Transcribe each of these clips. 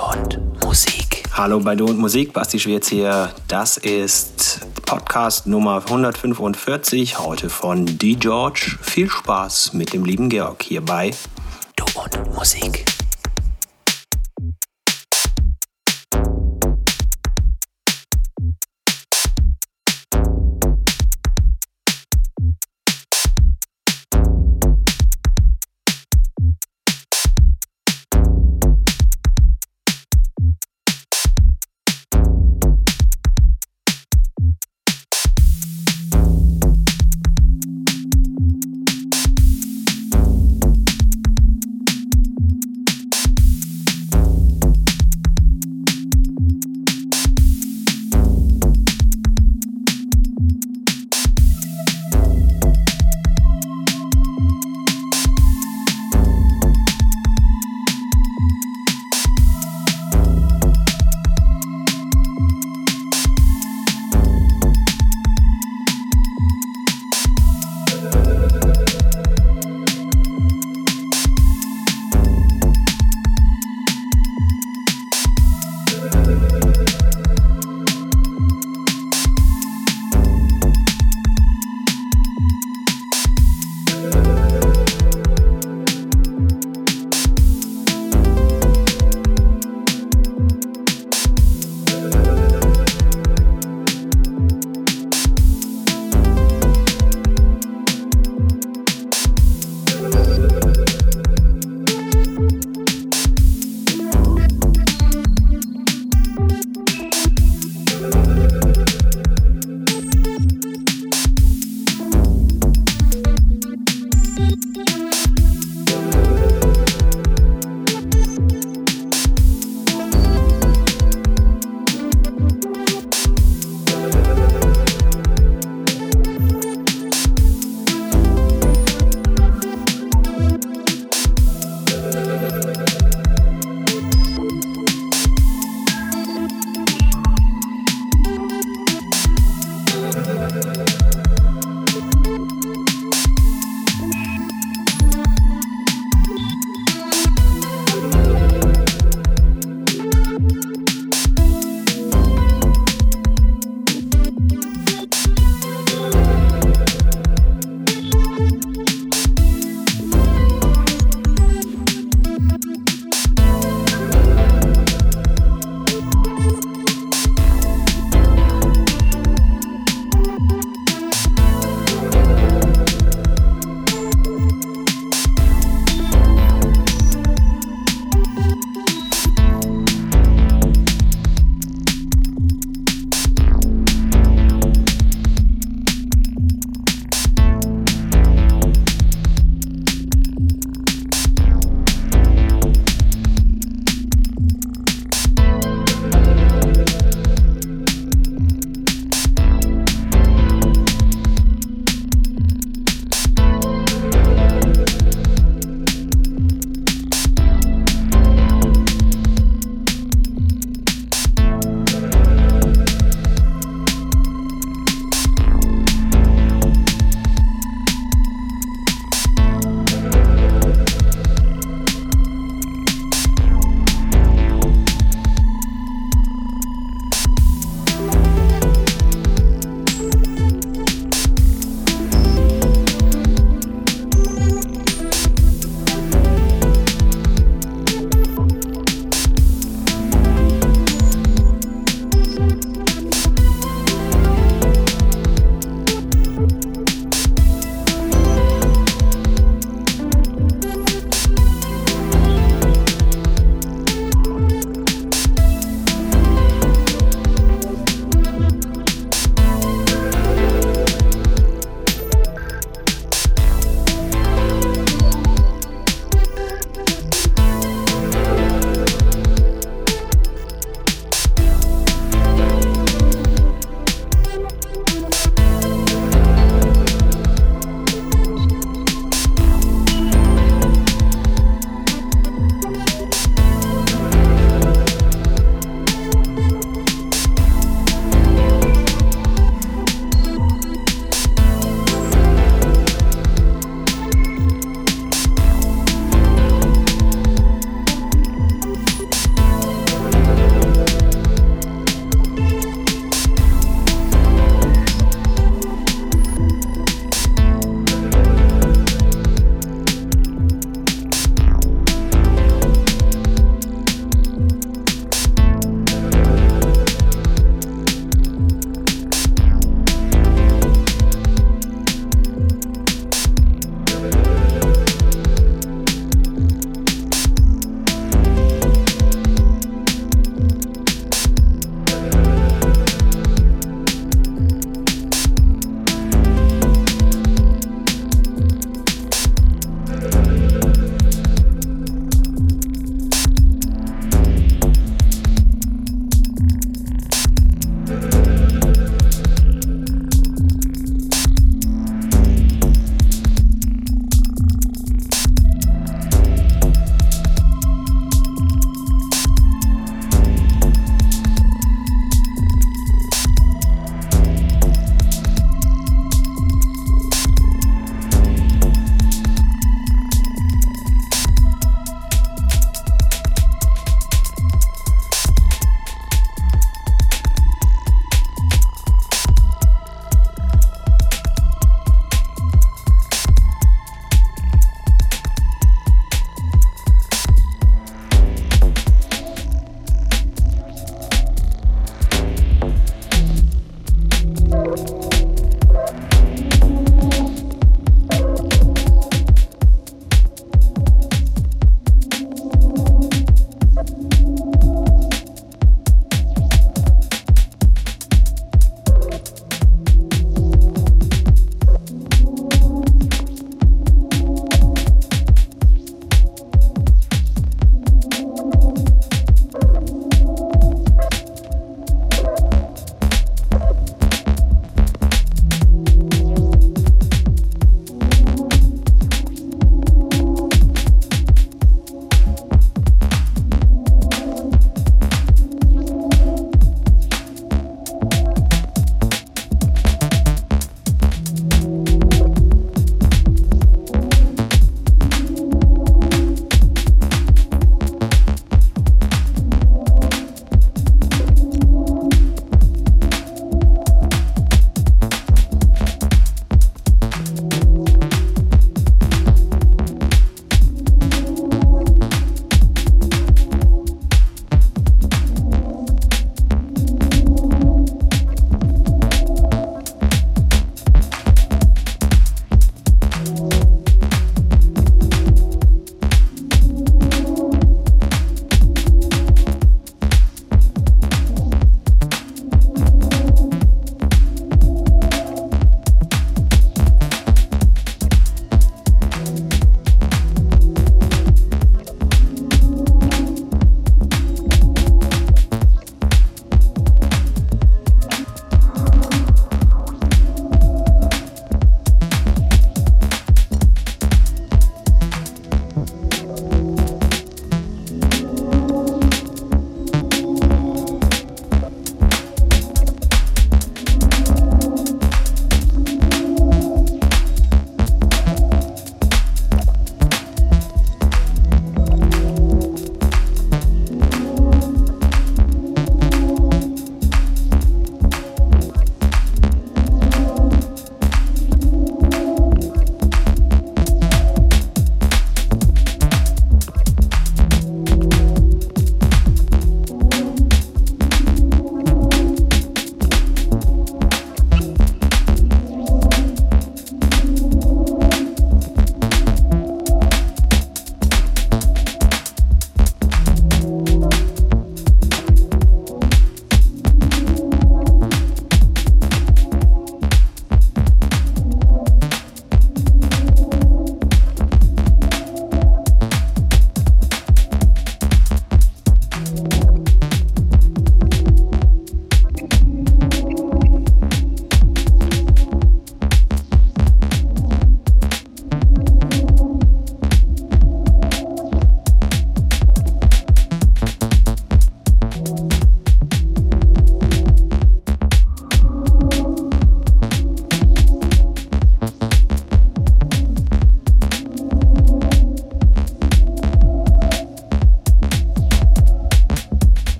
und Musik. Hallo bei Du und Musik, Basti Schwierz hier. Das ist Podcast Nummer 145, heute von D. George. Viel Spaß mit dem lieben Georg hier bei Du und Musik.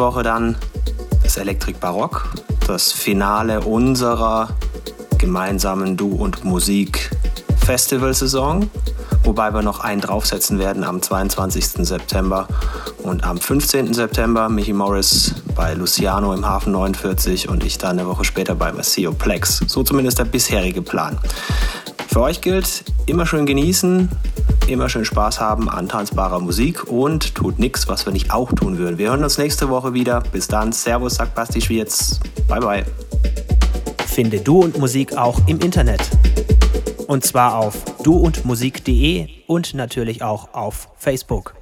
Woche dann das Elektrik Barock, das Finale unserer gemeinsamen Du und Musik Festivalsaison, wobei wir noch einen draufsetzen werden am 22. September und am 15. September Michi Morris bei Luciano im Hafen 49 und ich dann eine Woche später bei Maceo Plex. So zumindest der bisherige Plan. Für euch gilt, immer schön genießen, immer schön Spaß haben an tanzbarer Musik und tut nichts, was wir nicht auch tun würden. Wir hören uns nächste Woche wieder. Bis dann. Servus, sagt Basti Schwierz. Bye, bye. Finde Du und Musik auch im Internet. Und zwar auf duundmusik.de und natürlich auch auf Facebook.